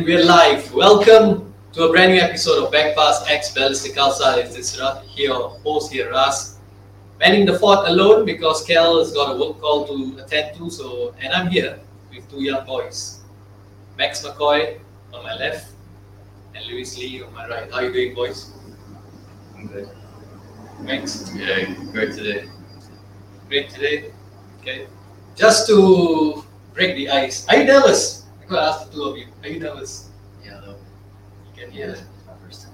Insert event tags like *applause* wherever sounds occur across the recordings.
And we're live. Welcome to a brand new episode of Back Passt X Balestier Khalsa. It's this Ra- here, host here, Ras. Manning the fort alone because Kel has got a work call to attend to. So, and I'm here with two young boys, Max McCoy on my left and Lewis Lee on my right. How are you doing, boys? I'm good. Max, Yeah, great today. great today. Okay, just to break the ice. Are you nervous? I'm gonna ask the two of you. Are you nervous? Yeah, though. You can Yeah, hear it's my first time.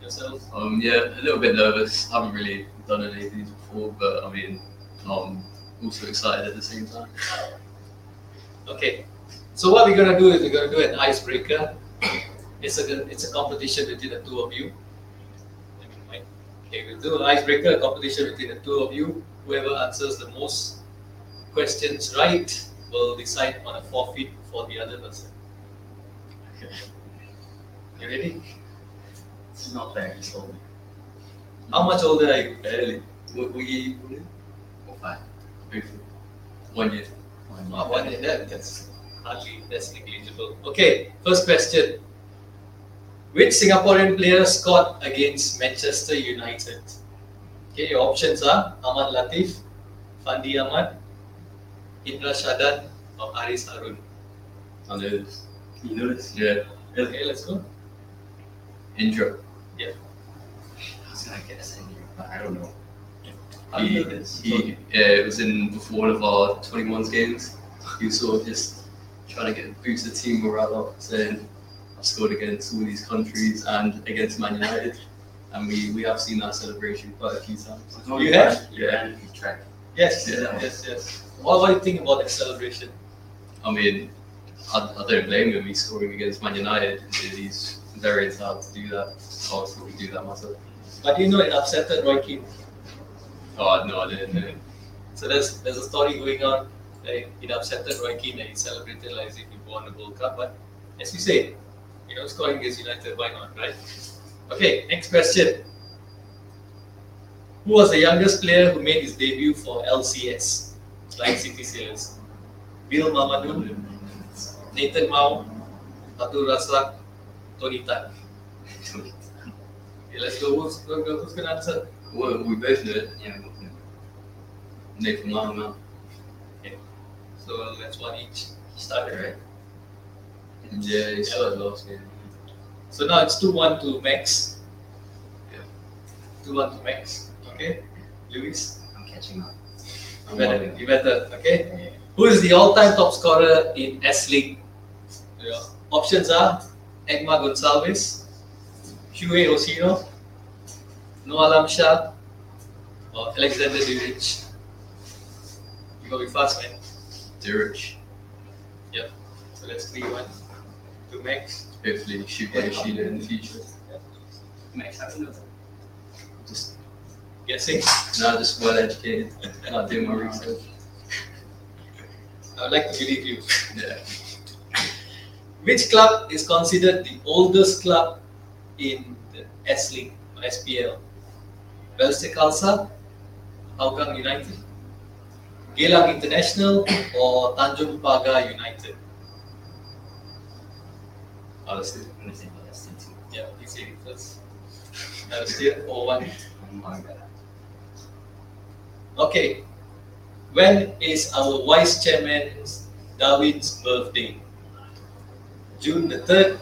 yourself. Um, yeah, a little bit nervous. haven't really done any of these before, but I mean, um, also excited at the same time. Okay, so what we're gonna do is we're gonna do an icebreaker. It's a it's a competition between the two of you. Let me mic. Okay, we'll do an icebreaker, a competition between the two of you. Whoever answers the most questions right will decide on a forfeit for the other person. Okay. You ready? It's not fair, it's all How much older are you? Barely. What were you? What five? Briefly. One year. Oh, one year. That, that's hardly that's negligible. Okay, first question. Which Singaporean player scored against Manchester United? Okay, your options are Ahmad Latif, Fandi Ahmad, Indra Sahdan, or Haris Harun. I know. You know this? Yeah. Okay, let's go. Indra. Yeah. I was gonna guess Indra, but I don't know. How He, know he, yeah, it was in before one of our 21s games. He was sort of just trying to get boost the team morale up, saying, I've scored against all these countries and against Man United. And we, we have seen that celebration quite a few times. You have? Yeah. You track. Yes, Yeah. yes, yes. What, what do you think about the celebration? I mean, I, I don't blame him. He's scoring against Man United. He's very entitled to do that. I would do that myself. But you know it upset Roy Keane. Oh, no, I didn't know. So there's there's a story going on. Like it upset Roy Keane and he celebrated like as if he won the World Cup. But as you say, you know, scoring against United, why not, right? Okay, next question. Who was the youngest player who made his debut for LCS, like City Sailors? Bill Mamadou, Nathan Mao, Abdul Razak, Tony Tan. Okay, let's go. Who's, who's going to answer? Well, we both know it. Yeah, both know. Nathan Lyon, man. So that's one each. Started right. Yeah, he started last game. So now it's 2 1 to Max. Yeah. 2 1 to Max. Okay. Lewis, I'm catching up. you better, you better. Okay. Who is the all time top scorer in S League? Your options are Egmar Gonçalves, Hue Osino, Noh Alam Shah, or Alexander Duric. You gotta be fast, man. Duric. Yep. So that's 3 1 to Max. Hopefully, shoot by Sheila in the future. Max, how do you know that? Just Guessing. now, just well educated. Not doing my research. I would like to believe you. Yeah. *laughs* Which club is considered the oldest club in the S League or SPL? Balestier Khalsa, Hougang United, Geylang International, or Tanjung Pagar United? I'm gonna say too. Yeah, you say it first. That was still 4 1. Okay. When is our vice chairman's Darwin's birthday? June the 3rd,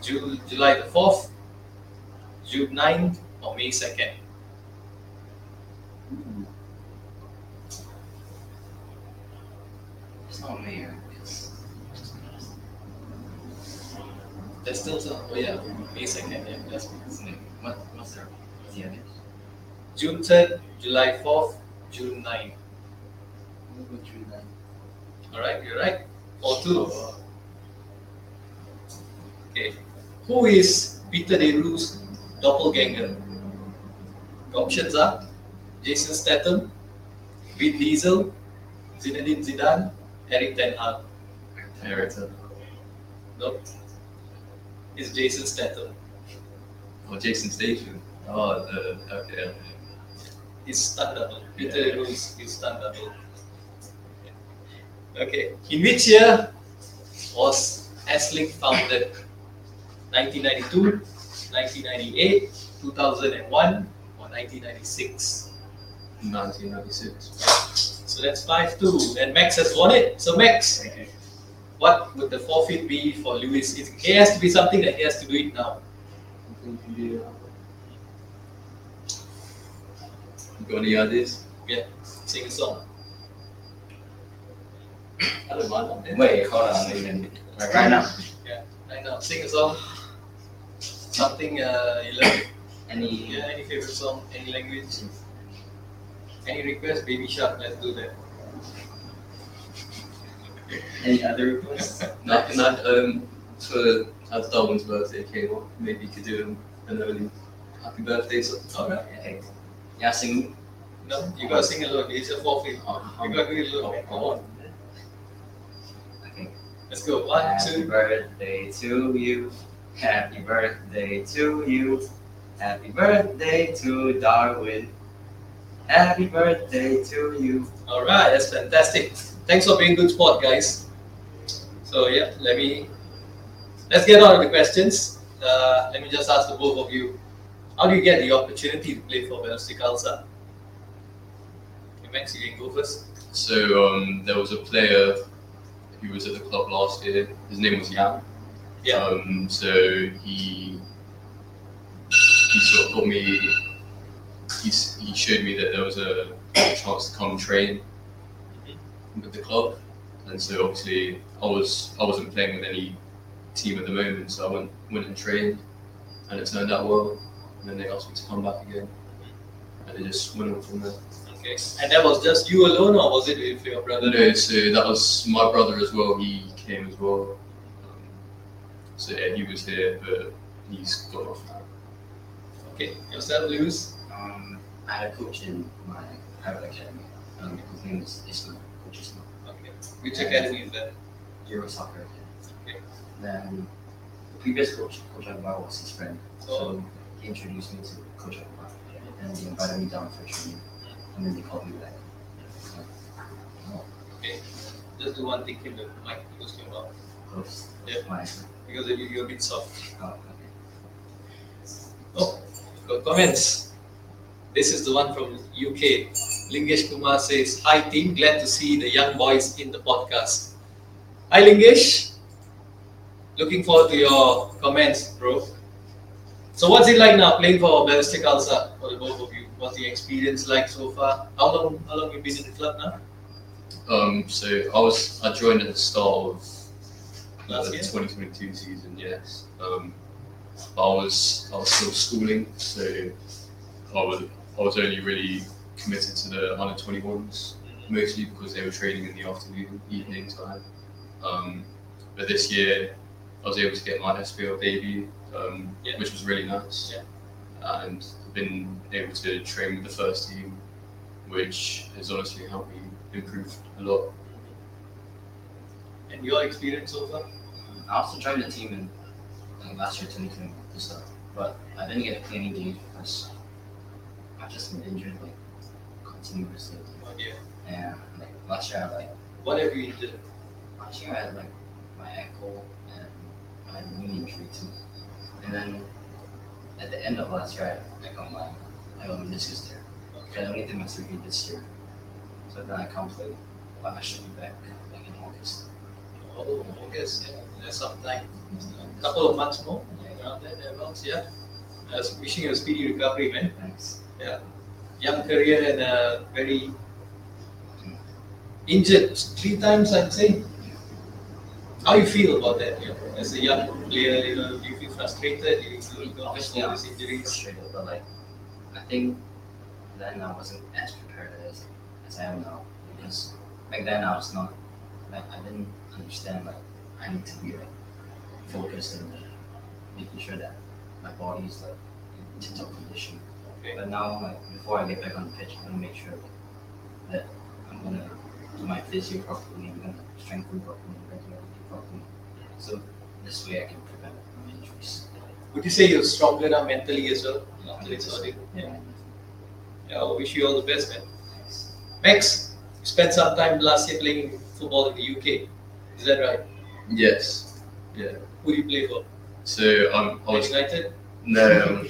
June, July the 4th, June 9th, or May 2nd? It's not right? Because There's still some. Oh, yeah, May 2nd. Yeah, that's it's me. What, what's their, what's the other? June 3rd, July 4th, June 9th. We'll go through that. Alright, you're right. 4 2. Okay. Who is Peter de Roo's doppelganger? The options are Jason Statham, Vin Diesel, Zinedine Zidane, Erik Ten Hag. Everton. Nope. It's Jason Statham. Or Jason Station. Oh, the, okay. He's. Peter Yeah. de Roo is is. Okay. In which year was S-League founded? 1992, 1998, 2001, or 1996? 1996. So that's 5-2. And Max has won it. So Max, Okay. what would the forfeit be for Lewis? It, has to be something that he has to do it now. I think you got any ideas? Yeah, sing a song. I don't mind that. Wait, hold on. Even right, right now. Right now, sing a song. Something uh, you love. Any Yeah, any favorite song, any language? Any request? Baby Shark, let's do that. any other requests? *laughs* Not, not, um, for as Darwin's birthday came up, maybe you could do an early happy birthday song. Alright. Okay. Yeah, sing. No, you gotta sing alone. It's a forfeit. Oh, You gotta do it alone. Come on. Okay. Let's go. One, Happy two. birthday to you. Happy birthday to you. Happy birthday to Darwin. Happy birthday to you. Alright, that's fantastic. Thanks for being good sport, guys. So yeah, let me let's get on with the questions. Uh, let me just ask the both of you. How do you get the opportunity to play for Balestier Khalsa? Okay, Max, you can go first. So um, there was a player who was at the club last year. His name was Yang. Yeah. Um, so he he sort of got me. He, he showed me that there was a chance to come train with the club, and so obviously I was I wasn't playing with any team at the moment, so I went went and trained, and it turned out well. And then they asked me to come back again, and it just went on from there. Okay. And that was just you alone, or was it with your brother? No, so that was my brother as well. He came as well. Um, so yeah, he was here, but he's gone off now. Okay. Yourself, Lewis? Um, I had a coach in my private academy. Um, his name is Isma. Coach Isma. Okay. Which academy is that? Euro soccer academy. Okay. Then the previous coach, Coach Akbar, was his friend. Oh. So he introduced me to Coach Akbar. And they invited me down for training. And then they called me back. Okay. Just do one thing, keep the mic close to your mouth. Close. Yeah. Because you- you're a bit soft. oh, okay. Oh, comments. This is the one from UK. Lingesh Kumar says, Hi team, glad to see the young boys in the podcast. Hi Lingesh. Looking forward to your comments, bro. So what's it like now playing for Balestier Khalsa for the both of you? What's the experience like so far? How long how long you been in the club now? Um, so I was I joined at the start of Last the 2022 season. Yes. Um, I was I was still schooling, so I was I was only really committed to the under 21s mostly because they were training in the afternoon, evening time. Um, but this year, I was able to get my SPL debut, um, Yeah. which was really nice. Yeah. And I've been able to train with the first team, which has honestly helped me improve a lot. And your experience so far? I also joined the team in like, last year, 2020, to start. But I didn't get to play any games because I've just been injured like continuously. Oh dear. And like last year, I like whatever you did. last year I had like my ankle and my knee injury too. And then at the end of last year, I, I got my I got meniscus tear. Okay, I only did my surgery this year. So then I can't play. But I should be back like in August. Oh, guess yeah, there's some. A couple of months more. Around there, thereabouts, yeah. I was wishing you a speedy recovery, man. Thanks. Yeah. Young career and uh, very injured three times, I'd say. How you feel about that? You know, as a young player, you know, you frustrated? You feel you got Obviously, all I'm these injuries? frustrated, but like, I think then I wasn't as prepared as, as I am now because back then I was not like I didn't understand like I need to be like focused and making sure that my body is like in tip-top condition. Okay. But now, like before I get back on the pitch, I'm gonna make sure that I'm gonna do my physio properly, I'm gonna strengthen properly, regularly properly. So this way I can prevent. Would you say you're stronger now mentally as well? After this audit? Yeah. Yeah, I wish you all the best, man. Max, you spent some time last year playing football in the UK. Is that right? Yes. Yeah. Who do you play for? So um, I was United. no,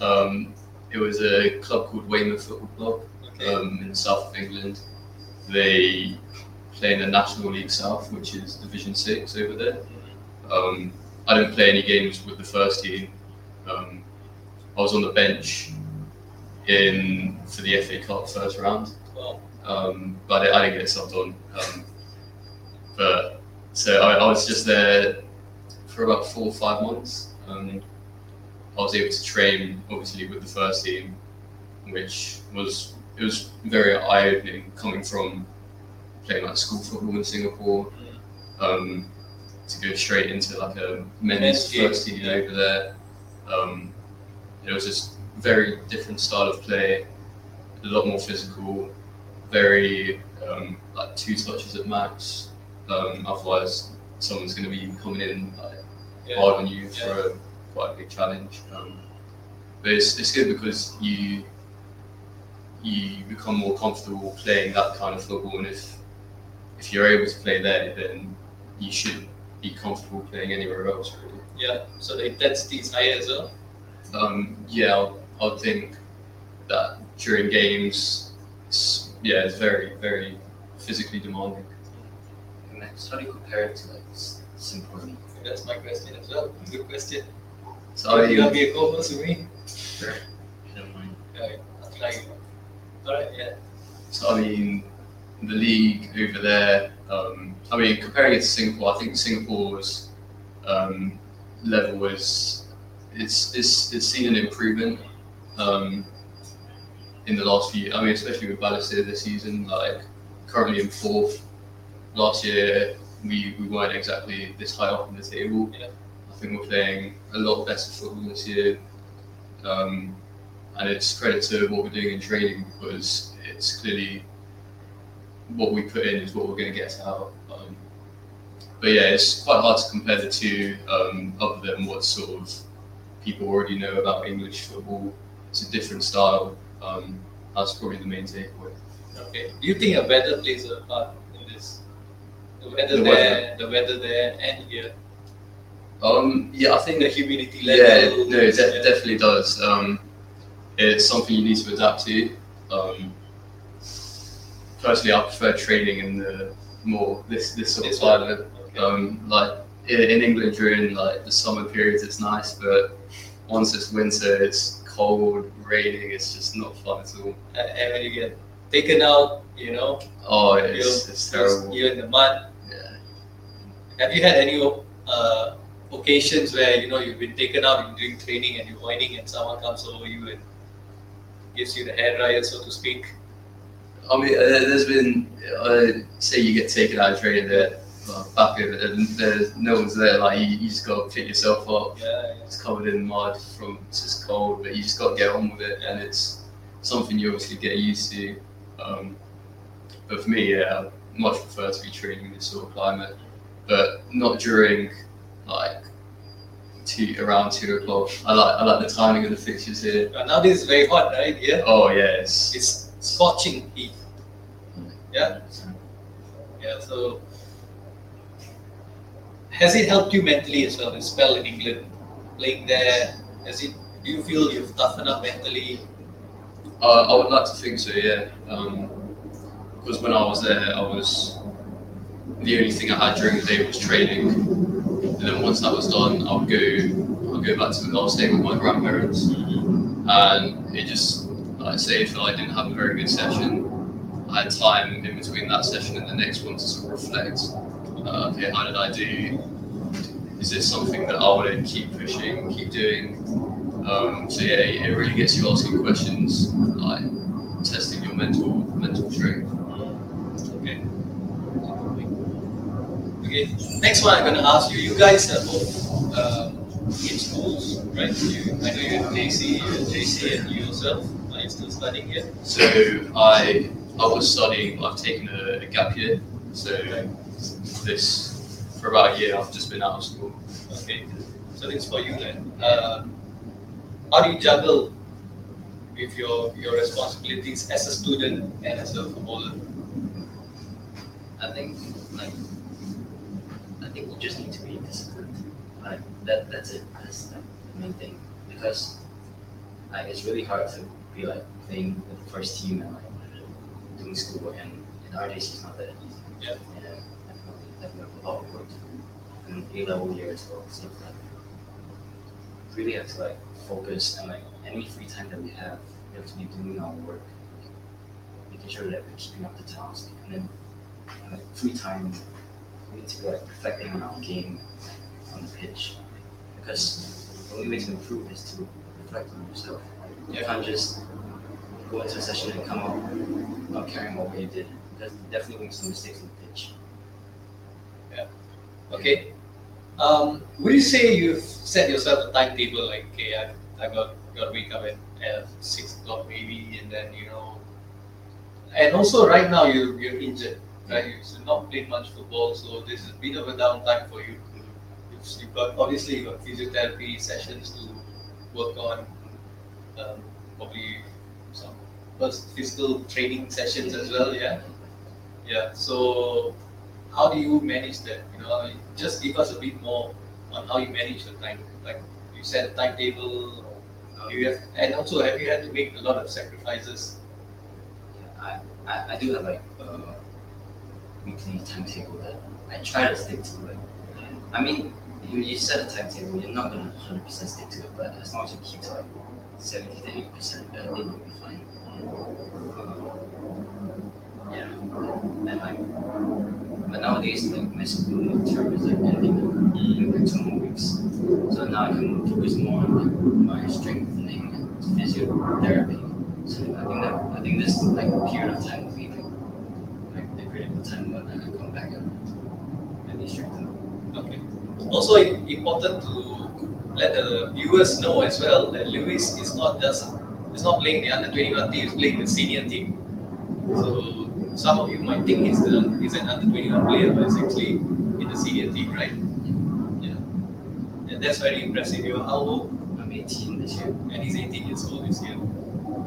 um, um, it was a club called Weymouth Football Club Okay. um, in the south of England. They play in the National League South, which is Division Six over there. Um, I didn't play any games with the first team. Um, I was on the bench in for the FA Cup first round, Wow. um, but I, I didn't get subbed on. Um, but so I, I was just there for about four or five months. Um, I was able to train, obviously, with the first team, which was it was very eye opening coming from playing like school football in Singapore um, to go straight into like a men's first team over there. Um, it was just very different style of play, a lot more physical, very um, like two touches at max. Um, otherwise, someone's going to be coming in like, Yeah. hard on you for a quite a big challenge. Um, but it's, it's good because you you become more comfortable playing that kind of football, and if if you're able to play there, then you should be comfortable playing anywhere else. Really. Yeah. So they, that's is higher as well. Um, yeah, I'll, I'll think that during games, it's, yeah, it's very very physically demanding. And like, how do you compare it to like s- simple? That's my question as well. Good question. So So I you gonna be a co-host with me? Sure. *laughs* I don't mind. Yeah, I'll try. All right. Yeah. So I mean, the league over there. Um, I mean, comparing it to Singapore, I think Singapore's um, level is it's, it's it's seen an improvement um, in the last few. I mean, especially with Balestier this season, like currently in fourth. Last year, we, we weren't exactly this high up in the table. Yeah. I think we're playing a lot better football this year. Um, and it's credit to what we're doing in training because it's clearly what we put in is what we're going to get out. But yeah, it's quite hard to compare the two, um, other than what sort of people already know about English football. It's a different style. Um, that's probably the main takeaway. Okay. Do you think a weather plays a part in this? The weather The there, the weather there, and here, Um, yeah, I think the humidity level. Yeah, no, it de- yeah. definitely does. Um, it's something you need to adapt to. Um, personally, I prefer training in the more this this sort of This climate. Um, like in, in England during like the summer periods, it's nice, but once it's winter, it's cold, raining. It's just not fun at all. and when you get taken out, you know, Oh, you're, it's, it's terrible. you're in the mud. Yeah. Have you had any uh, occasions where you know you've been taken out and doing training and you're whining and someone comes over you and gives you the hair dryer, so to speak? I mean, uh, there's been uh, say you get taken out of training there. Well, back of it, and there's no one's there. Like you, you just got to pick yourself up. Yeah, It's covered in mud from it's just cold, but you just got to get on with it, and it's something you obviously get used to. Um, but for me, yeah, I much prefer to be training in this sort of climate, but not during like two around two o'clock. I like I like the timing of the fixtures here. yeah. Nowadays it's very hot, right? Yeah, Oh yeah, it's it's scorching heat. Yeah. Yeah, so has it helped you mentally as well? The spell in England, playing there, has it? Do you feel you've toughened up mentally? Uh, I would like to think so, yeah. Um, because when I was there, I was the only thing I had during the day was training, and then once that was done, I would go, I'd go back to, I was staying with my grandparents, and it just, like I say, if I didn't have a very good session, I had time in between that session and the next one to sort of reflect. Uh, okay, how did I do? Is this something that I want to keep pushing, keep doing? Um, so yeah, it really gets you asking questions, like testing your mental mental strength. Okay. Okay. Next one, I'm going to ask you. You guys are both um, in schools, right? You, I know you're in JC, you're in JC, and you yourself are you still studying here? So I I was studying, I've taken a, a gap year. So this for about a year, I've just been out of school. Okay. So is for you then. Uh, how do you juggle with your your responsibilities as a student and as a footballer? I think like I think think you just need to be disciplined. Like that that's it. That's like the main thing. Because like it's really hard to be like playing with the first team and like doing school and in our days it's not that easy. Yeah. And definitely definitely a work. And A level year as well. So like really have to like focus and like any free time that we have, we have to be doing our work. Making sure that we're keeping up the task and then like free time we need to be like reflecting on our game on the pitch. Because the only way to improve is to reflect on yourself. You can't just go into a session and come out not caring what you did. Because definitely make some mistakes on the pitch. Okay. Um, would you say you've set yourself a timetable like, okay, I, I got got to wake up at, at six o'clock maybe, and then you know, and also right now you you're injured, right? You've not played much football, so this is a bit of a downtime for you. You've, you've got obviously you got physiotherapy sessions to work on, um, probably some first physical training sessions as well. Yeah, yeah. So how do you manage that? You know, just give us a bit more on how you manage the time. Like you a timetable, you have, and also have you had to make a lot of sacrifices? Yeah, I, I, I do have like a weekly timetable that I try to stick to. Like, I mean, you, you set a timetable, you're not gonna 100% stick to it, but as long as you keep to like 70 to 80%, I think you'll be fine. Um, yeah, and like, but nowadays, like my school term is like ending in like two more weeks, so now I can focus more on like my strengthening and physiotherapy. So I think that I think this like period of time will be like, the critical time when I can come back and be strengthened. Okay. Also important to let the viewers know as well that Lewis is not just is not playing the under 21 team, he's playing the senior team. So some of you might think he's the he's an under 21 player, but he's actually in the senior team, right? Yeah. And that's very impressive. You're how old? I'm 18 this year. And he's 18 years old this year.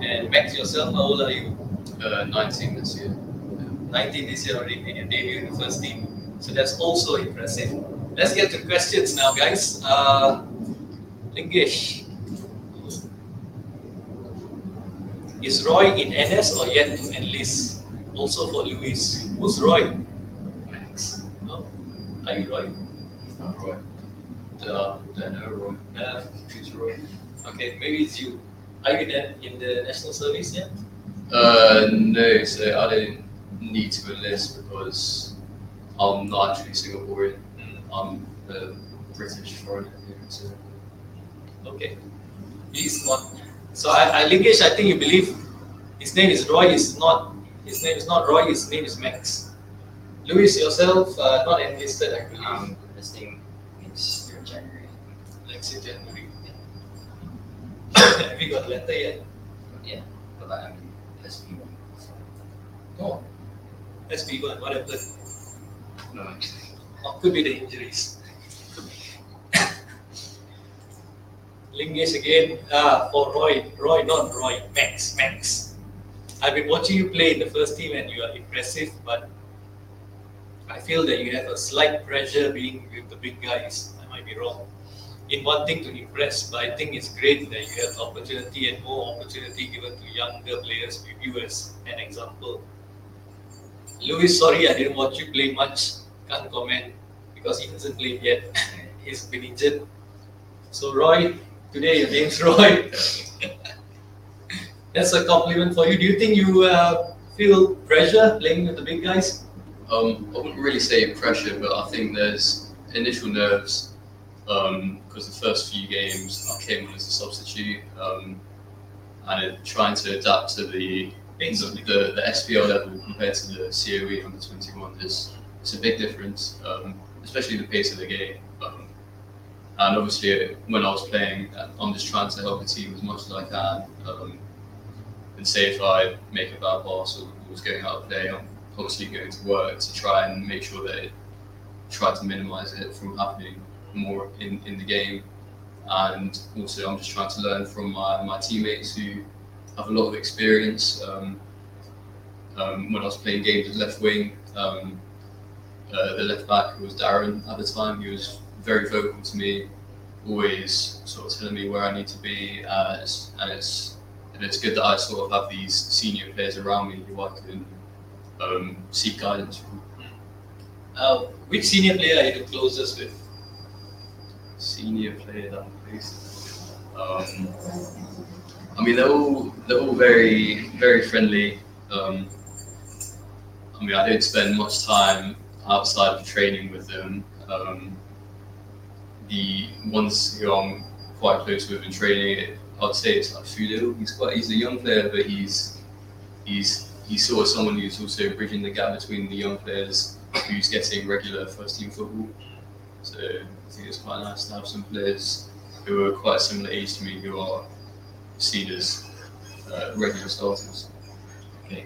And Max yourself, how old are you? Uh, 19 this year. 19 this year already made your debut in the first team. So that's also impressive. Let's get to questions now, guys. Uh, Lingesh. Is Roy in NS or yet to enlist? Also for Lewis. Who's Roy? Max. No. are you Roy? He's not Roy. Uh, don't know, Roy. Uh, Who's Roy? okay, maybe it's you. Are you in the, in the national service yet? Uh, no, so I don't need to enlist because I'm not actually Singaporean. Mm, I'm a British foreigner here. So Okay. He's not. So I, I Lingesh, I think you believe his name is Roy. Is not his name is not Roy. His name is Max. Lewis yourself, uh, not enlisted, believe. Um, this thing next year January. Next year January. *coughs* Have you got a letter yet? Yeah, but like, I mean, SP one. So, No. SB1, what happened? no, actually. Or could be the injuries. *laughs* Lingesh again. Ah, for Roy. Roy, not Roy. Max. Max. I've been watching you play in the first team and you are impressive, but I feel that you have a slight pressure being with the big guys. I might be wrong. In wanting to impress, but I think it's great that you have opportunity and more opportunity given to younger players you as an example. Lewis, sorry I didn't watch you play much. Can't comment because he hasn't played yet. *laughs* He's been injured. So Roy, today your name's Roy. *laughs* That's a compliment for you. Do you think you uh, feel pressure playing with the big guys? um, I wouldn't really say pressure, but I think there's initial nerves because the first few games I came on as a substitute um, and trying to adapt to the the, of the the, level compared to the COE under 21 is it's a big difference, um, especially the pace of the game. Um, and obviously, when I was playing, I'm just trying to help the team as much as I can. And say if I make a bad pass or was going out of play, I'm obviously going to work to try and make sure that it try to minimize it from happening more in, in the game. And also, I'm just trying to learn from my, my teammates who have a lot of experience. Um, um, when I was playing games at left wing, um, uh, the left back was Darren at the time. He was very vocal to me, always sort of telling me where I need to be, uh, and it's and it's good that I sort of have these senior players around me who I can um, seek guidance from. Uh, which senior player are you the closest with? Senior player that I placed. Um, I mean, they're all they're all very very friendly. Um, I mean, I don't spend much time outside of training with them. Um, the ones who I'm quite close with in training, I'd say it's like Fudo. He's quite he's a young player, but he's he's he's sort of someone who's also bridging the gap between the young players who's getting regular first team football. So I think it's quite nice to have some players who are quite similar age to me who are seen as uh, regular starters. Okay.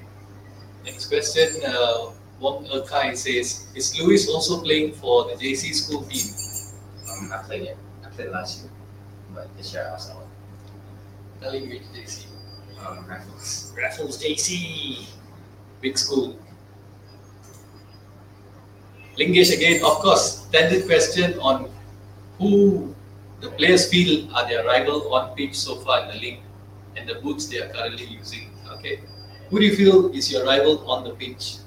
Next question. Uh, Wong Erkai says, is Lewis also playing for the JC school team? Um, I played it. I played last year, but this year I was out. Telling which JC? Um, Raffles. Raffles JC. Big school. Lingesh again, of course, standard question on who the players feel are their rival on pitch so far in the league and the boots they are currently using. Okay. Who do you feel is your rival on the pitch?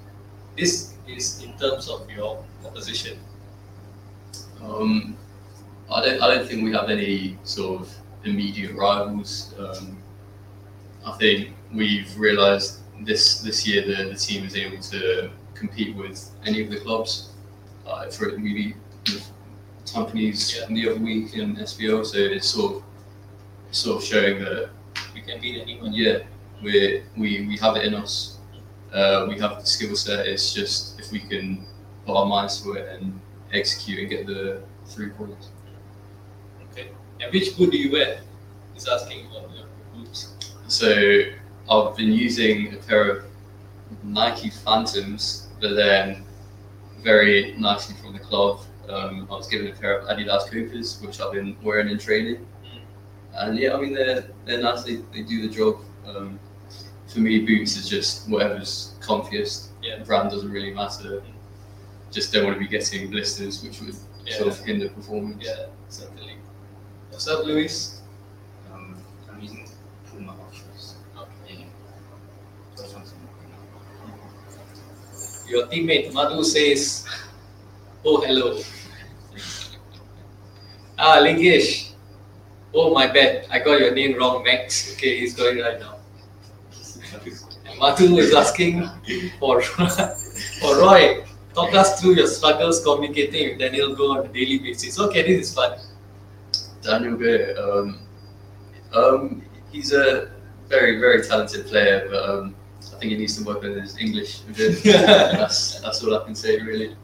This is in terms of your opposition. Um, I don't I don't think we have any sort of immediate rivals. Um, I think we've realised this this year the, the team is able to compete with any of the clubs. Uh, for it, we beat the companies Yeah. the other week in SBO, so it's sort of sort of showing that We can beat anyone. yeah we we we have it in us. Uh, we have the skill set. It's just if we can put our minds to it and execute and get the three points. And which boot do you wear? He's asking about your boots. So I've been using a pair of Nike Phantoms, but then very nicely from the club, um, I was given a pair of Adidas Copas, which I've been wearing in training. And yeah, I mean they're they're nice. They, they do the job. Um, for me, boots is just whatever's comfiest. Yeah. Brand doesn't really matter. Just don't want to be getting blisters, which would sort of hinder performance. Yeah. What's up, Lewis? Um, I'm using Puma Ultras. Okay. Yeah. Those ones are more Your teammate Madhu says, *laughs* Oh, hello. *laughs* ah, Lingesh. Oh, my bad. I got your name wrong, Max. Okay, he's going right now. *laughs* And Madhu is asking for, for Roy. Talk us through your struggles communicating with Daniel Goh on a daily basis. Okay, this is fun. Daniel Beer, um, um, he's a very, very talented player, but um, I think he needs to work on his English a bit. *laughs* that's, that's all I can say, really.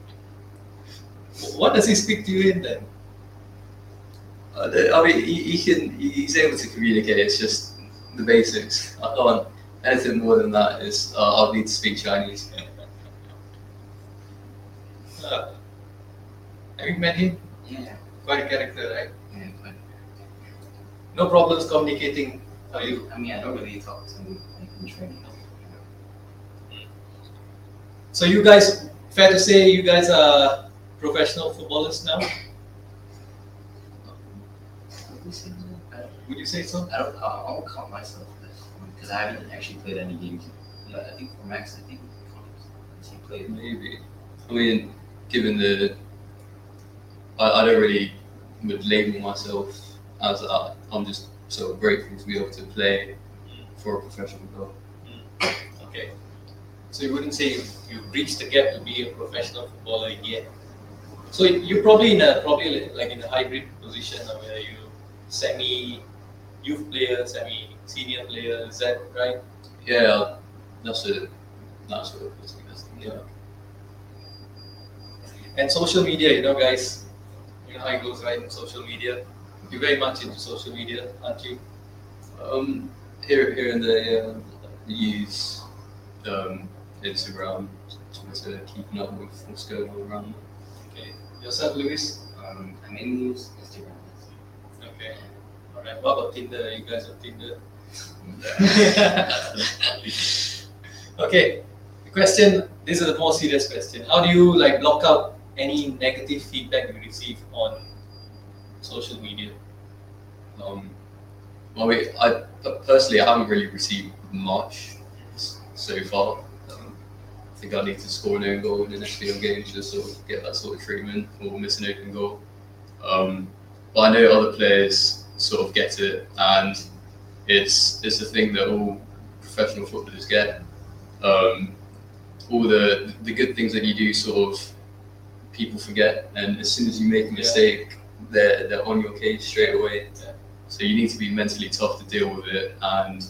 What does he speak to you in then? Uh, I mean, he, he can, he's able to communicate, it's just the basics. I can't, anything more than that is, uh, I'll need to speak Chinese. *laughs* Uh, have you met him? Yeah. Quite a character, right? Yeah, but No problems communicating for you. I mean, I don't really talk to like in training. So you guys, fair to say, you guys are professional footballers now. Would you say that? I- Would you say so? I don't. I I won't count myself because I haven't actually played any games. yet. But I think for Max, I think. He played. Maybe. I mean, given the, I, I don't really would label myself as a, I'm just so grateful to be able to play for a professional club. Okay. So you wouldn't say you, you've reached the gap to be a professional footballer yet. So you're probably in a probably like in a hybrid position uh, where you semi youth player, semi senior player. Is that right? Yeah, that's a that's what I think Yeah. And social media, you know, guys, you know how it goes, right? In social media, you're very much into social media, aren't you? Um, here here and there, yeah, I use um, Instagram, Twitter, keeping up with what's going on around. Okay. Yourself, Lewis? Um, I mainly use Instagram. Okay. All right. What about Tinder? You guys have Tinder? *laughs* okay. The question. This is a more serious question. How do you like block out any negative feedback you receive on social media? Um, well, we, I personally I haven't really received much so far. Um, I think I need to score an own goal in the next few games just sort of get that sort of treatment or miss an open goal. Um, but I know other players sort of get it, and it's it's a thing that all professional footballers get. Um, all the the good things that you do, sort of, people forget, and as soon as you make a Yeah. mistake, they're they're on your case straight away. Yeah. So you need to be mentally tough to deal with it, and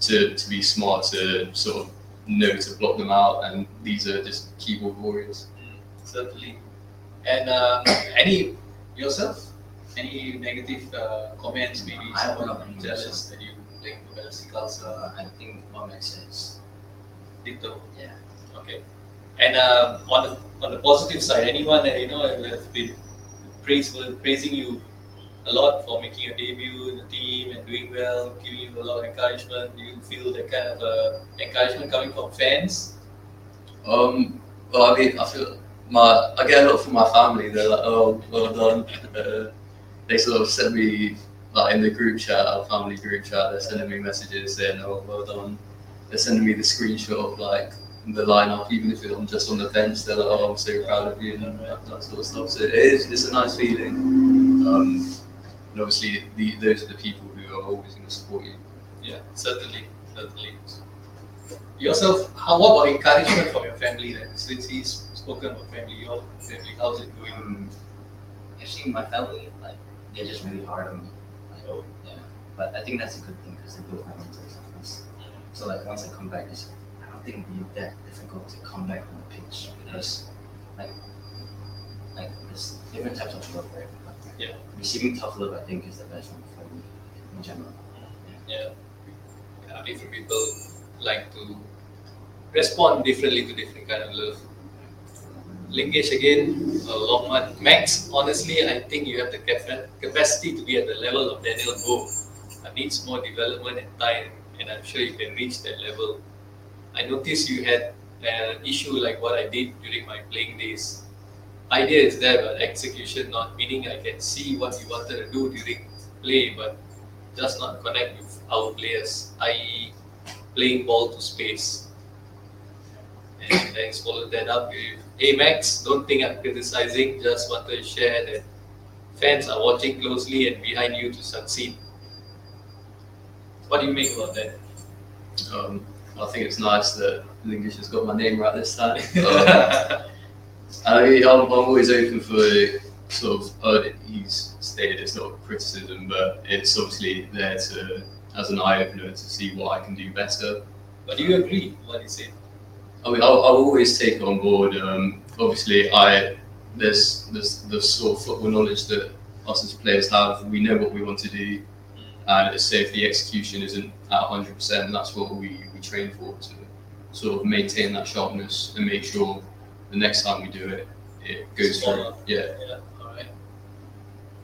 to to be smart to sort of know to block them out. And these are just keyboard warriors. Certainly. And um, *coughs* any yourself? Any negative uh, comments? Maybe I don't someone know jealous myself. that you playing for Balestier Khalsa? Uh, I think what makes sense. Ditto. Yeah. Okay. And um, on the on the positive side, anyone that you know has been praise, praising you a lot for making your debut in the team and doing well, giving you a lot of encouragement. Do you feel that kind of uh, encouragement coming from fans? Um, well, I mean, I feel my I get a lot from my family. They're like, "Oh, well done." Uh, *laughs* they sort of send me like in the group chat, our family group chat. They're sending me messages saying, "Oh, well done." They're sending me the screenshot of like the lineup, even if I'm just on the bench. They're like, "Oh, I'm so proud of you," and that, that sort of stuff. So it is, it's a nice feeling. Um, and obviously, the, those are the people who are always going to support you. Yeah, certainly, certainly. Yourself, how what about encouragement from your family then? Since he's spoken about family, your family, how's it going? Um, actually, my family, like, they're just really hard on me. Like, Oh. yeah. But I think that's a good thing because they build my mental toughness. So, like, once I come back, it's, I don't think be that difficult to come back on the pitch because, like, like there's different types of love, right? Yeah. Receiving tough love, I think, is the best one for me in general. Yeah. yeah, different people like to respond differently to different kind of love. Lingesh again, a long one. Max, honestly, I think you have the capa- capacity to be at the level of Daniel Goh. It needs more development and time, and I'm sure you can reach that level. I noticed you had an issue like what I did during my playing days. Idea is there, but execution not. Meaning, I can see what you wanted to do during play, but just not connect with our players, i.e., playing ball to space. And thanks, followed that up with Hey Max, don't think I'm criticizing, just want to share that fans are watching closely and behind you to succeed. What do you make about that? Um, I think it's nice that Lingesh has got my name right this time. *laughs* Um, I, I'm I'm always open for sort of, uh, he's stated it's not criticism, but it's obviously there to, as an eye opener to see what I can do better. but do you agree with what he said? I mean, I'll, I'll always take it on board. Um, obviously, I there's there's the sort of football knowledge that us as players have. We know what we want to do, and let's say if the execution isn't at 100, percent that's what we, we train for to sort of maintain that sharpness and make sure the next time we do it, it goes through. Yeah. Yeah, alright.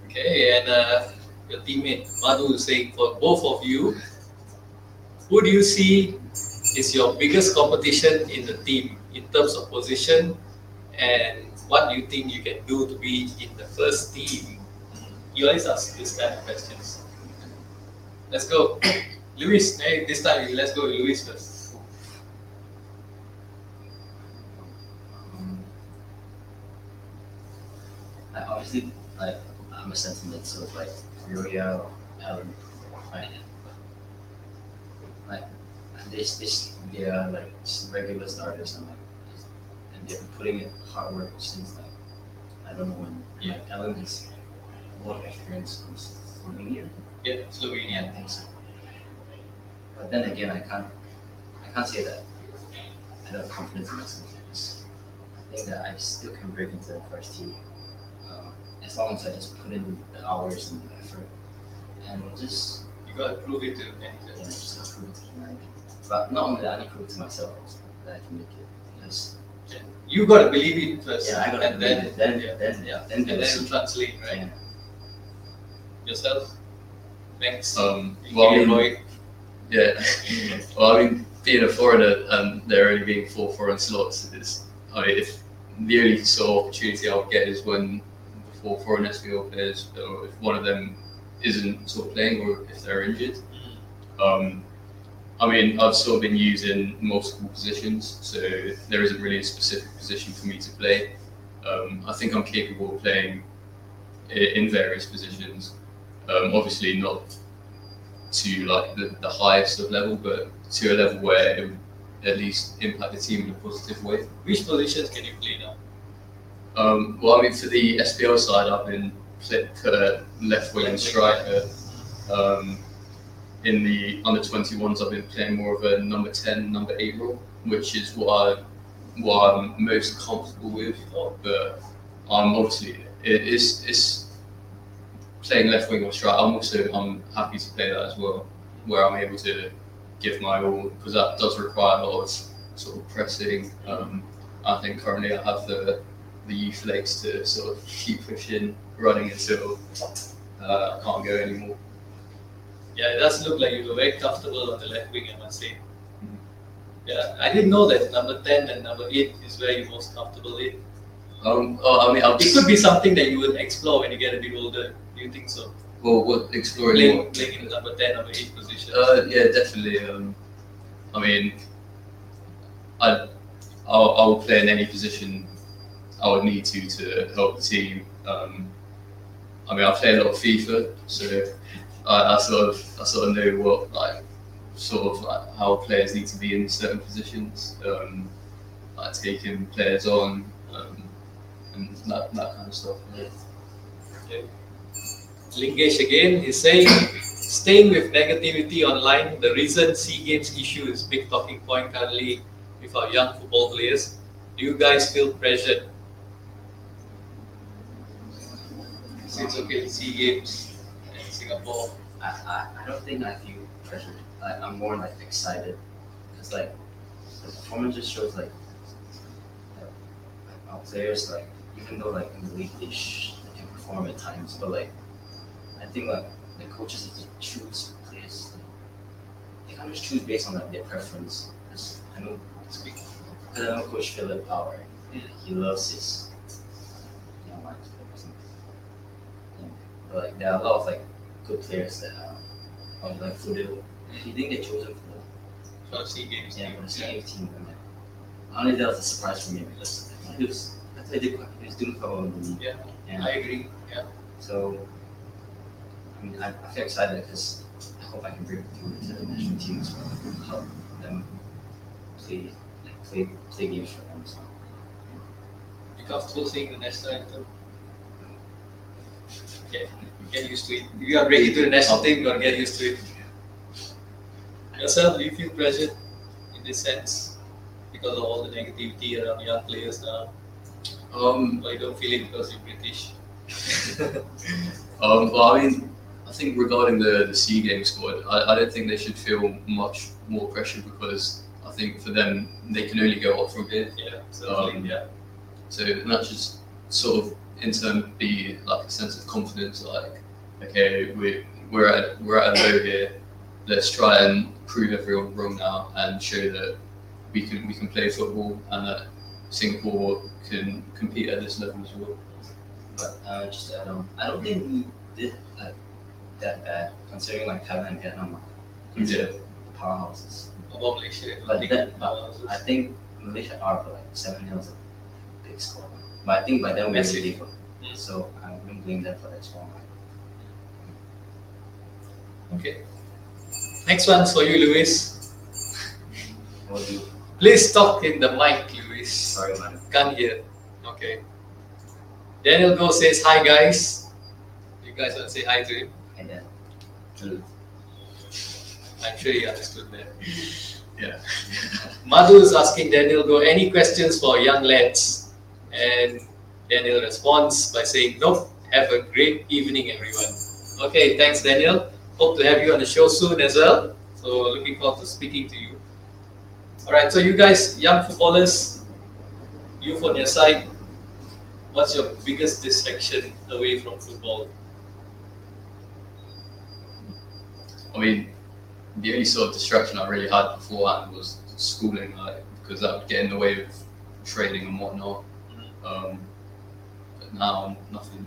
Okay, and uh, your teammate Madhu is saying for both of you, who do you see is your biggest competition in the team in terms of position and what do you think you can do to be in the first team? You always ask this kind of questions. Let's go. Lewis, hey, this time let's go with Lewis first. I obviously like I'm a sentiment of like Uriel or Alan, right? Like this this yeah, like just regular starters and like and they've been putting in hard work since like I don't know when. Yeah. Like, Alan has a lot of experience from Slovenia. Yeah, Slovenia. I think so. But then again, I can't, I can't say that I don't have confidence in myself. I think that I still can break into the first team um, as long as I just put in the hours and the effort and just, You gotta prove it to yeah, manager. just prove it to. But not only that, I need to prove it to myself also that I can make it. Because You gotta believe it first. yeah, I gotta and believe then, it. Then, yeah, then, yeah. then, and they'll then translate, right? Yeah. Yourself? Thanks. Um, well, I mean, Yeah. well, I mean, being a foreigner and there only being four foreign slots is, I mean, if the only sort of opportunity I'll get is when the four foreign SPL players, or if one of them isn't sort of playing or if they're injured. Um, I mean, I've sort of been using multiple positions, so there isn't really a specific position for me to play. Um, I think I'm capable of playing in various positions. Um, obviously, not to like the, the highest of level, but to a level where it would at least impact the team in a positive way. Which positions can you play now? Um, well, I mean, for the SPL side, I've been put a left wing striker. Um, in the under 21s, I've been playing more of a number 10, number 8 role, which is what, I, what I'm most comfortable with. But I'm obviously, it is it's playing left wing or strike. I'm also I'm happy to play that as well, where I'm able to give my all, because that does require a lot of sort of pressing. Um, I think currently I have the the youth legs to sort of keep pushing, running until uh, I can't go anymore. Yeah, it does look like you were very comfortable on the left wing, I must say. Mhm. Yeah, I didn't know that number 10 and number 8 is where you're most comfortable in. Um, oh, I mean, I'll It could be something that you would explore when you get a bit older. Do you think so? well, what exploring Playing, more. playing in number 10, number 8 position. Uh, yeah, definitely. Um, I mean, I I'll, I'll play in any position I would need to to help the team. Um, I mean, I play a lot of FIFA, so I, I sort of I sort of know what like sort of like how players need to be in certain positions, um, like taking players on, um, and that, that kind of stuff. yeah. Lingesh again is saying, staying with negativity online, the recent SEA Games issue is big talking point currently with our young football players. Do you guys feel pressured? It's okay, SEA Games in Singapore. I, I, I don't think I feel pressured. I, I'm more like excited. Because like the performance just shows like, like, like our players like even though like in the league they, sh- they can perform at times, but like I think like the coaches have to choose players. Like, they can't just choose based on like their preference. Because I know speak. Because I know Coach Philip Power. He loves his young minds. Yeah. But like there are a lot of like good players that um, are on like for the do you think they chose him for For SEA Games. the yeah for the same team? And, like, honestly, that was a surprise for me because he was I thought he, did he was doing quite well in the league. Yeah, And I agree. Yeah. so I mean I, I feel excited because I hope I can bring him to the national team as well. Help them play like play play games for them. So You comfortable saying the national anthem? Okay, get used to it. If you are ready to the national team, you gotta get used to it. Yourself, do you feel pressured in this sense because of all the negativity around young players now? Um, Or you don't feel it because you're British? *laughs* um, well, I mean, I think regarding the, the Sea Games squad, I, I don't think they should feel much more pressure because I think for them, they can only go up from here. Yeah, certainly. Um, yeah. So that should sort of in turn be like a sense of confidence, like, okay, we, we're at we're at a low here. Let's try and prove everyone wrong now and show that we can we can play football and that Singapore can compete at this level as well. but uh, just to add on, I don't think we did like that bad considering like Thailand and Vietnam are considered powerhouses. About Malaysia. But that- powerhouses. I think Malaysia are like seven is a big score. But I think by then we Massive. already legal. Mm. So I wouldn't blame them for that score. Okay. Next one's for you, Lewis. You Please talk in the mic, Lewis. sorry man. Can't hear. Okay. Daniel Goh says hi, guys. You guys want to say hi to him? I'm sure he understood that. Yeah. *laughs* Madhu is asking Daniel Goh any questions for young lads, and Daniel responds by saying, "Nope. Have a great evening, everyone." Okay, thanks, Daniel. Hope to have you on the show soon as well. So looking forward to speaking to you. All right, so you guys, young footballers, you on your side, what's your biggest distraction away from football? I mean, the only sort of distraction I really had beforehand was schooling, like because that would get in the way of training and whatnot. Um, but now nothing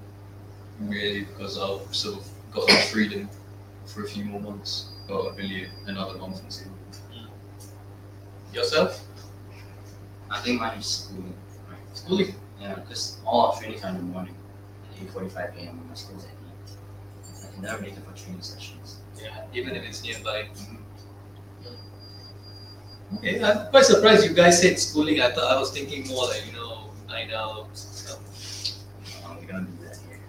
really because I've sort of got that freedom for a few more months, or really another month and two. Yourself? I think mine is schooling. Right? Schooling? Yeah, because all our training time in the morning, at eight forty-five a.m. and my school's at eight. I can never make it for training sessions. Yeah, even if it's nearby. Okay, I'm quite surprised you guys said schooling. I thought I was thinking more like, you know, night out stuff. Uh, we're gonna do that here.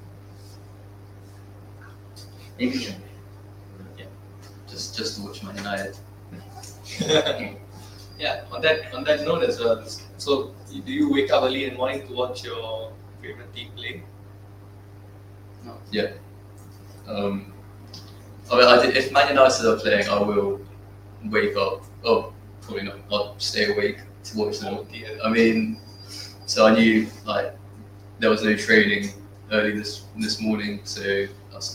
Maybe. Yeah. Just just to watch Man United. *laughs* yeah, on that on that note as well. So do you wake up early in the morning to watch your favorite team play? No. Yeah. Um, I mean, I did, if Man United are playing, I will wake up. Oh, probably not. I'll stay awake to watch them. I mean, so I knew like there was no training early this this morning, so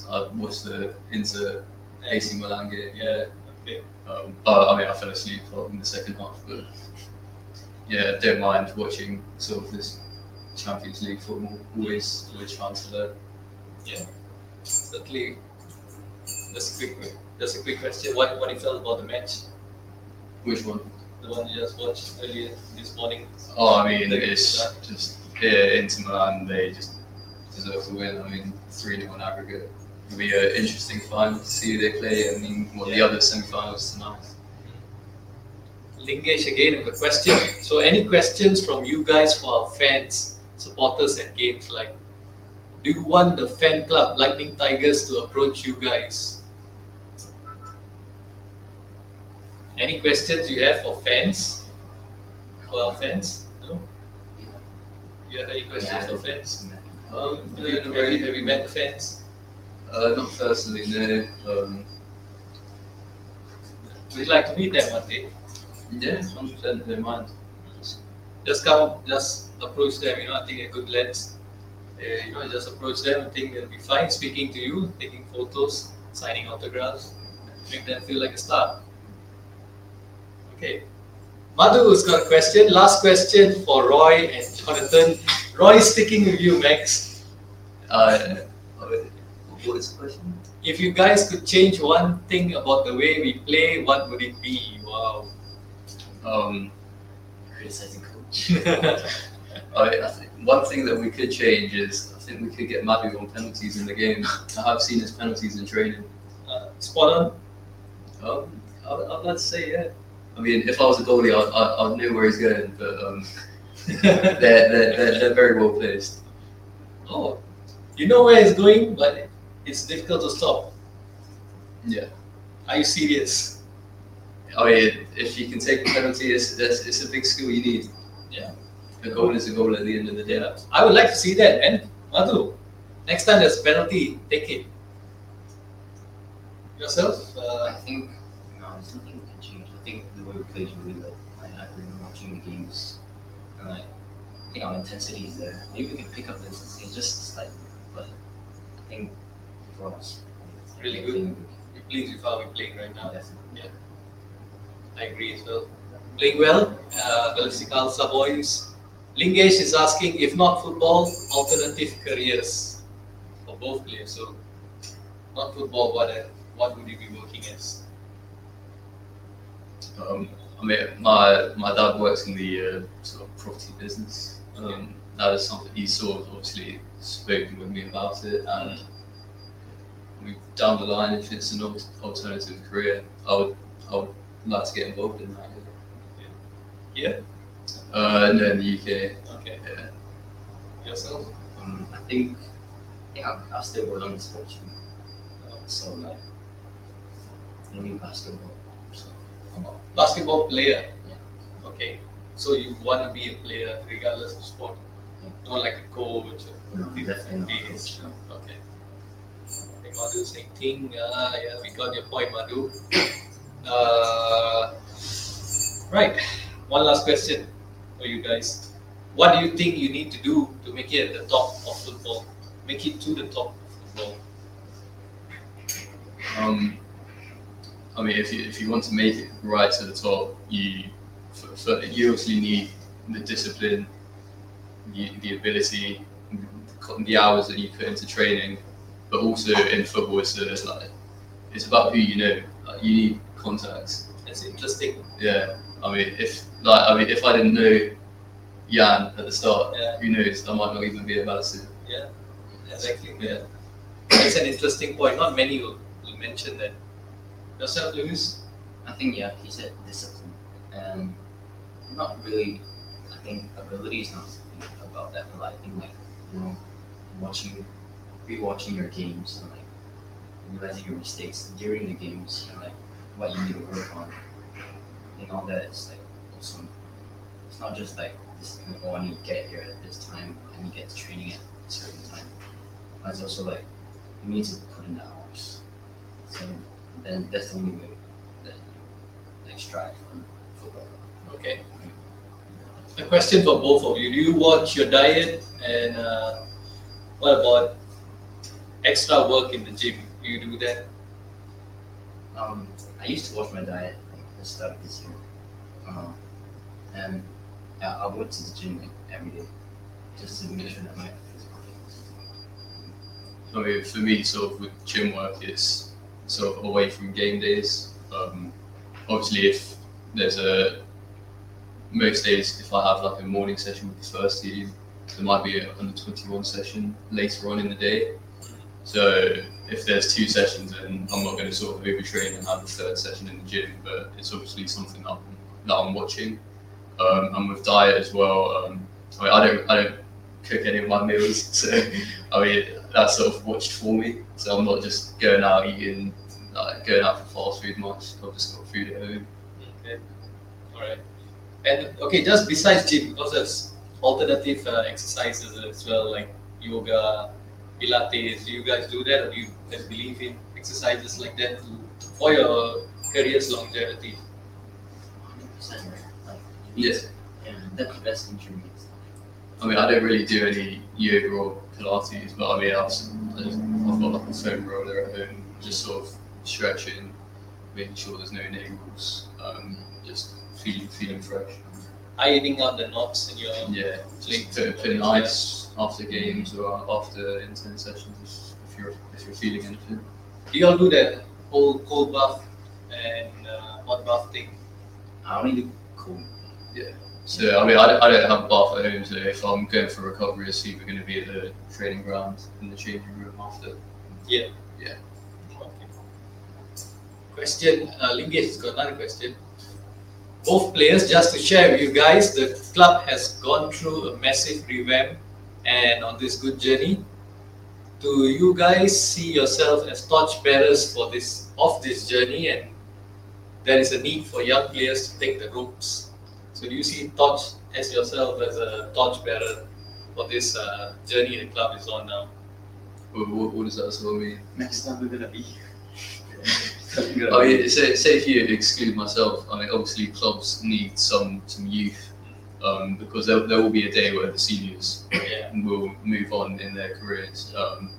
I watched the Inter AC Milan game. Yeah, Okay. um, but I mean, I fell asleep in the second half, but yeah, don't mind watching sort of this Champions League football. Always, always trying to learn. Certainly. Just a quick just a quick question. What what you felt about the match? Which one? The one you just watched earlier this morning? Oh, I mean, The- it's just yeah, Inter Milan. They just deserve to win. I mean, three 0 on aggregate. It'll be an interesting final to see who they play. I mean, what the other semi-finals tonight. Lingesh again with a question. So any questions from you guys for our fans, supporters at games like do you want the fan club Lightning Tigers to approach you guys? Any questions you have for fans? For our fans? No? You have any questions for fans? Um, do you, have, you, have you met the fans? Uh, not personally, no. Um, Would like to meet them one day? yeah, hundred percent. Don't mind. just come, just approach them. You know, I think a good lens. Uh, you know, just approach them. I think they'll be fine speaking to you, taking photos, signing autographs, make them feel like a star. Okay, Madhu's got a question. Last question for Roy and Jonathan. Roy, sticking with you, Max. Uh, what is the question? If you guys could change one thing about the way we play, what would it be? Wow. Um, Criticizing coach. *laughs* *laughs* I, I think one thing that we could change is I think we could get Madhu on penalties in the game. *laughs* I have seen his penalties in training. uh, spot on. Um, I'd, I'd like to say yeah. I mean, if I was a goalie, I'd, I'd, I'd know where he's going, but um, *laughs* they're, they're, they're, they're very well placed. Oh, you know where he's going, but it's difficult to stop. Yeah. Are you serious? I mean, if you can take a penalty, it's, it's, it's a big skill you need. Yeah. A goal is a goal at the end of the day. Yeah, I would like to see that, man. Madhu, next time there's a penalty, take it. Yourself? I Uh, think no, there's nothing we can change. I think the we play is really. Like, I've been watching the games, and like, I think our intensity is there. Maybe we can pick up the intensity, just like, but I think for us, Really good. we're pleased with how we're playing right now. Definitely. I agree as well. Playing well, uh, Khalsa. Lingesh is asking if not football, alternative careers for both players. So, not football, what, uh, what would you be working as? Um, I mean, my my dad works in the uh, sort of property business. Um, that is something he sort of obviously spoken with me about it, and we down the line, if it's an alternative career, I would I would like to get involved in that. Yeah? Uh, no, in the UK. Okay. Yeah. Yourself? Um, I think, I I'll, I'll still go on the sports team. So like, only basketball. Basketball player. Okay. So you want to be a player regardless of sport, not like a coach. or no, definitely not. be- coach, no. Okay. I Madhu saying thing. Ah, yeah, we got your point, Madhu. Uh, right. One last question for you guys. What do you think you need to do to make it at the top of football? Make it to the top of football. Um, I mean, if you if you want to make it right to the top, you f- f- you obviously need the discipline, the, the ability, the hours that you put into training, but also in football, it's, it's like it's about who you know. Like, you need contacts. It's interesting. Yeah, I mean, if like I mean, if I didn't know Jan at the start, Yeah. who knows? I might not even be at Madison. Yeah, exactly. Yeah. It's an interesting point. Not many will, will mention that. Yourself, Lewis? I think yeah, he said discipline, and not really. I think ability is not about that, but I think like you know, watching, rewatching your games and like realizing your mistakes during the games and like what you need to work on. and all that is like also. It's not just like this. Oh, I need to get here at this time. I need to get to training at a certain time. But it's also like you need to put in the hours. So then that's the only way that you like strive for football. Okay. A question for both of you. Do you watch your diet and uh, what about extra work in the gym? Do you do that? Um, I used to watch my diet like at the start of this year, um, and yeah, I went to the gym like every day just to make sure that my physical fitness. Mean, for me, sort of with gym work, it's sort of away from game days. Um, obviously, if there's a most days, if I have like a morning session with the first team, there might be a under 21 session later on in the day. So if there's two sessions, then I'm not going to sort of overtrain and have the third session in the gym. But it's obviously something that I'm, that I'm watching. Um, and with diet as well, um, I, mean, I don't I don't cook any of my meals, *laughs* so I mean that's sort of watched for me. So I'm not just going out eating, like going out for fast food much. I've just got food at home. Okay. All right. And okay, just besides gym, because there's alternative uh, exercises as well, like yoga, Pilates. Do you guys do that, or do you guys believe in exercises like that to, for your career's longevity? Hundred percent. Like Yes. yeah, that's the best injury. I mean, I don't really do any yoga or Pilates, but I mean, I've, I've got like a foam roller at home, just sort of stretching, making sure there's no niggles, um, just feeling feeling fresh. Ironing out the knots in your Yeah, Link just put, putting ice after games or after intense sessions if, if you're if you're feeling anything. Do you all do that whole cold bath and uh, hot bath thing? I only do cool. So I mean, I don't, I don't have a bath at home, so if I'm going for recovery, it's either going to be at the training ground in the changing room after. Yeah. Yeah. Okay. Question, uh, Lingesh has got another question. Both players, just to share with you guys, the club has gone through a massive revamp and on this good journey. Do you guys see yourself as torch bearers for this of this journey and there is a need for young players to take the ropes? So do you see torch as yourself as a torch bearer for this uh, journey the club is on now? What, what, what does that sort of mean? Next time we're gonna be. *laughs* I mean, say, say if you exclude myself, I mean, obviously clubs need some some youth um, because there, there will be a day where the seniors Yeah. will move on in their careers. Um,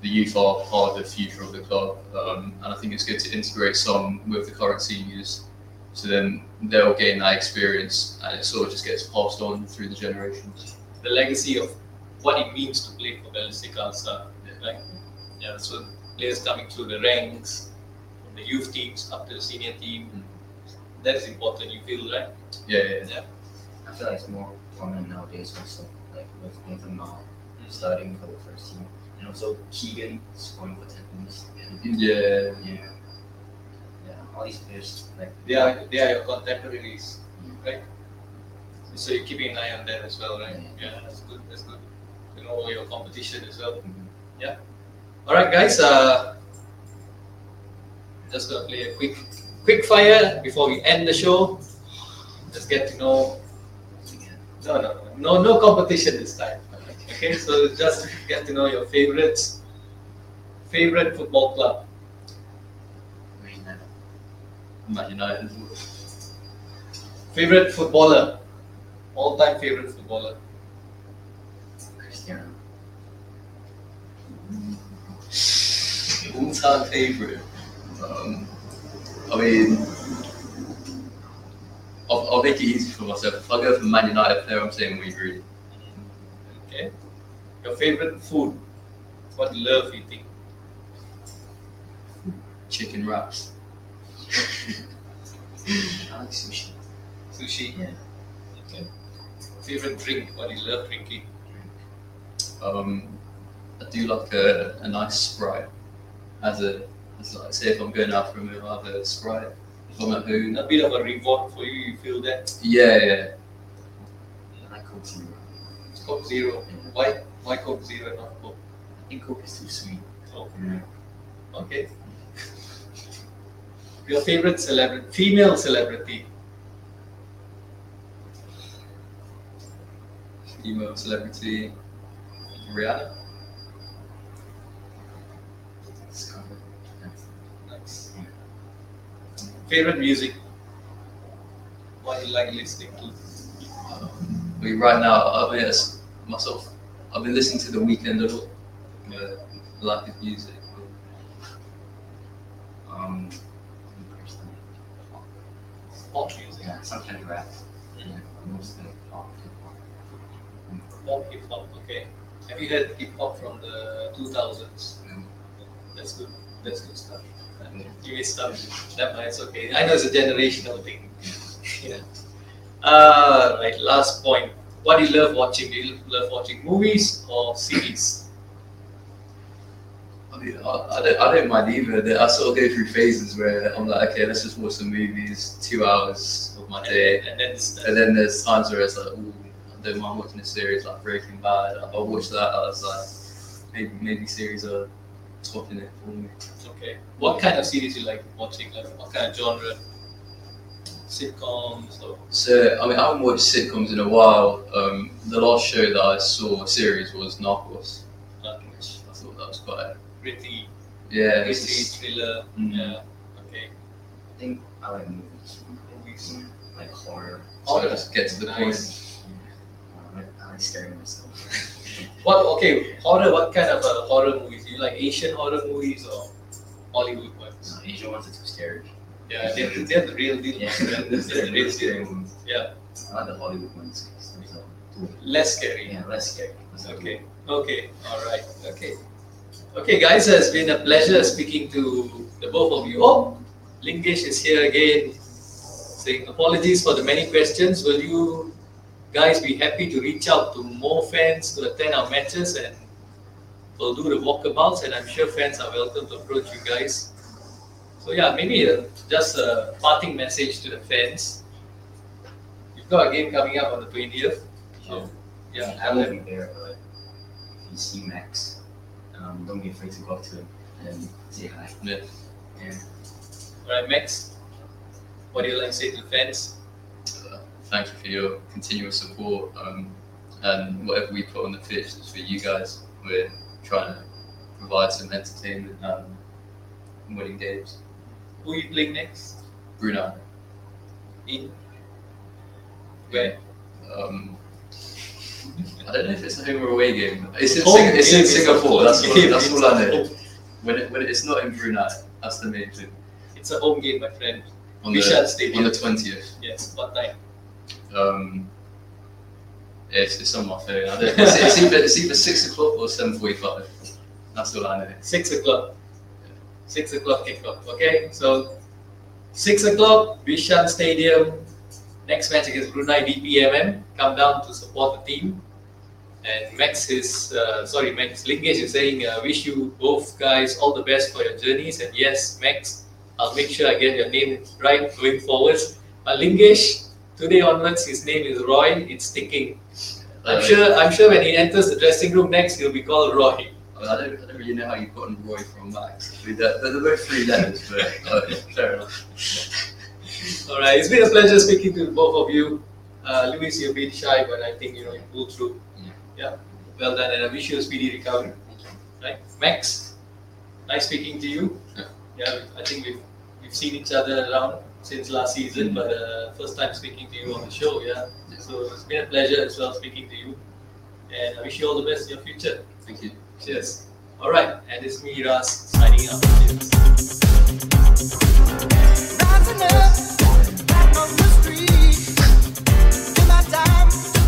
the youth are, are the future of the club, um, and I think it's good to integrate some with the current seniors, so then they'll gain that experience, and it sort of just gets passed on through the generations. the legacy of what it means to play for Balestier Khalsa, right? Yeah, so players coming through the ranks, from the youth teams up to the senior team. Hmm. That is important, you feel, right? Yeah, yeah, yeah. I feel like it's more common nowadays also, like with Nathan Mao hmm. starting for the first team. And also Keegan scoring for ten minutes. Yeah. yeah. Yeah, all these players like They are they are your contemporaries, right? So you're keeping an eye on them as well, right? Yeah, that's good. That's good. You know your competition as well. Mhm. All right, guys. Uh, just gonna play a quick quick fire before we end the show. Just get to know No, no, no, no, no competition this time. Okay, so just get to know your favorites. Favorite football club. Man United. Man United. Favorite footballer. All-time favorite footballer. Cristiano. *laughs* All-time favourite. Um, I mean, I'll, I'll make it easy for myself. If I go for Man United player, I'm saying we Rooney. Okay. Your favorite food? What you love eating? Chicken wraps. I like sushi. Sushi. Yeah. Okay. Favorite drink? What you love drinking? Um, I do like a, a nice Sprite. As a, as like, say if I'm going out for a meal, I have a Sprite. If I'm at home, A bit of a reward for you. You feel that? yeah, yeah. I like Coke Zero. It's Coke Zero. Yeah. Why? Why Coke Zero, not Coke? I think Coke is too sweet. Oh, Yeah. okay. Your favorite celebrity, female celebrity? Female celebrity, Rihanna. Favorite music? What do you like listening to? Mean, right now, obvious myself. I've been listening to The Weeknd a lot. Uh, music. Um. Pop music. Yeah, sometimes rap. Yeah, mostly pop. hip-hop. Pop hip hop. Okay. Have you heard hip hop from the 2000s? Mm. That's good. That's good stuff. Yeah. You missed stuff. That it's okay. I know it's a generational thing. *laughs* yeah. Uh, right. Last point. What do you love watching? Do you love watching movies or series? I I, I, don't, I don't mind either. I sort of go through phases where I'm like, okay, let's just watch some movies, two hours of my day. And, then And then there's times where it's like, ooh, I don't mind watching a series like Breaking Bad. I'll watch that. I was like, maybe maybe series are topping it for me. okay. What kind of series you like watching? Like what kind of genre? Sitcoms or So I mean, I haven't watched sitcoms in a while. Um, the last show that I saw a series was Narcos. Which I thought that was quite gritty, yeah. gritty It's just, thriller? mm, Yeah. Okay. I think I like movies. Movies. Like horror. so Horror. just get to the Nice. I like, I like scaring myself. *laughs* What? Okay. Horror. What kind of uh, horror movies? Do you like Asian horror movies or Hollywood ones? no, Asian ones are too scary. Yeah, they're, they're the real deal. Yeah, They're the *laughs* are real scary deal. ones. Yeah. I like the Hollywood ones. 'cause there's a- Less scary. Yeah, less scary. Less Okay. Okay. All right. Okay. Okay, guys, it's been a pleasure speaking to the both of you. Oh, Lingesh is here again, saying apologies for the many questions. Will you guys be happy to reach out to more fans to attend our matches and we'll do the walkabouts? And I'm sure fans are welcome to approach you guys. So yeah, maybe uh, just a parting message to the fans. You've got a game coming up on the 20th. Yeah. Yeah, I won't be there, but if you see Max, um, don't be afraid to go up to him and say hi. Yeah. Yeah. All right, Max. What do you like to say to the fans? uh, thank you for your continuous support. Um, and whatever we put on the pitch is for you guys. We're trying to provide some entertainment and winning games. Who you playing next? Brunei. In where? Um, I don't know if it's a home or away game. It's in, Sing- it's in game, it's a Singapore. That's all, that's all I know. When, it, when it's not in Brunei, that's the main thing. It's a home game, my friend. On Bishan the, Stadium. on the 20th. Yes. What time? Um, it's, it's on my phone. I don't, it's, it's, either, it's either 6 o'clock or 7.45. That's all I know. Six o'clock. Six o'clock kickoff. Okay. So six o'clock, Bishan Stadium. Next match against Brunei DPMM. Come down to support the team. And Max is uh, sorry, Max Lingesh is saying, uh, wish you both guys all the best for your journeys. And yes, Max, I'll make sure I get your name right going forwards. But Lingesh, today onwards, his name is Roy. It's sticking. I'm sure. I'm sure when he enters the dressing room next, he'll be called Roy. I, I, don't, I don't really know how you've gotten Roy from Max. I mean, they're, they're both three letters, but uh, *laughs* fair enough. *laughs* All right, it's been a pleasure speaking to both of you. Uh, Lewis, you've been shy, but I think you know you pulled through. Yeah. Yeah, well done, and I wish you a speedy recovery. Thank you. Right, Max, nice speaking to you. Yeah. Yeah, I think we've we've seen each other around since last season, Mm. but uh, first time speaking to you on the show. Yeah, so it's been a pleasure as well speaking to you, and I wish you all the best in your future. Thank you. Cheers. All right, and it's me, Ras, signing out. Cheers. On the street. In my time.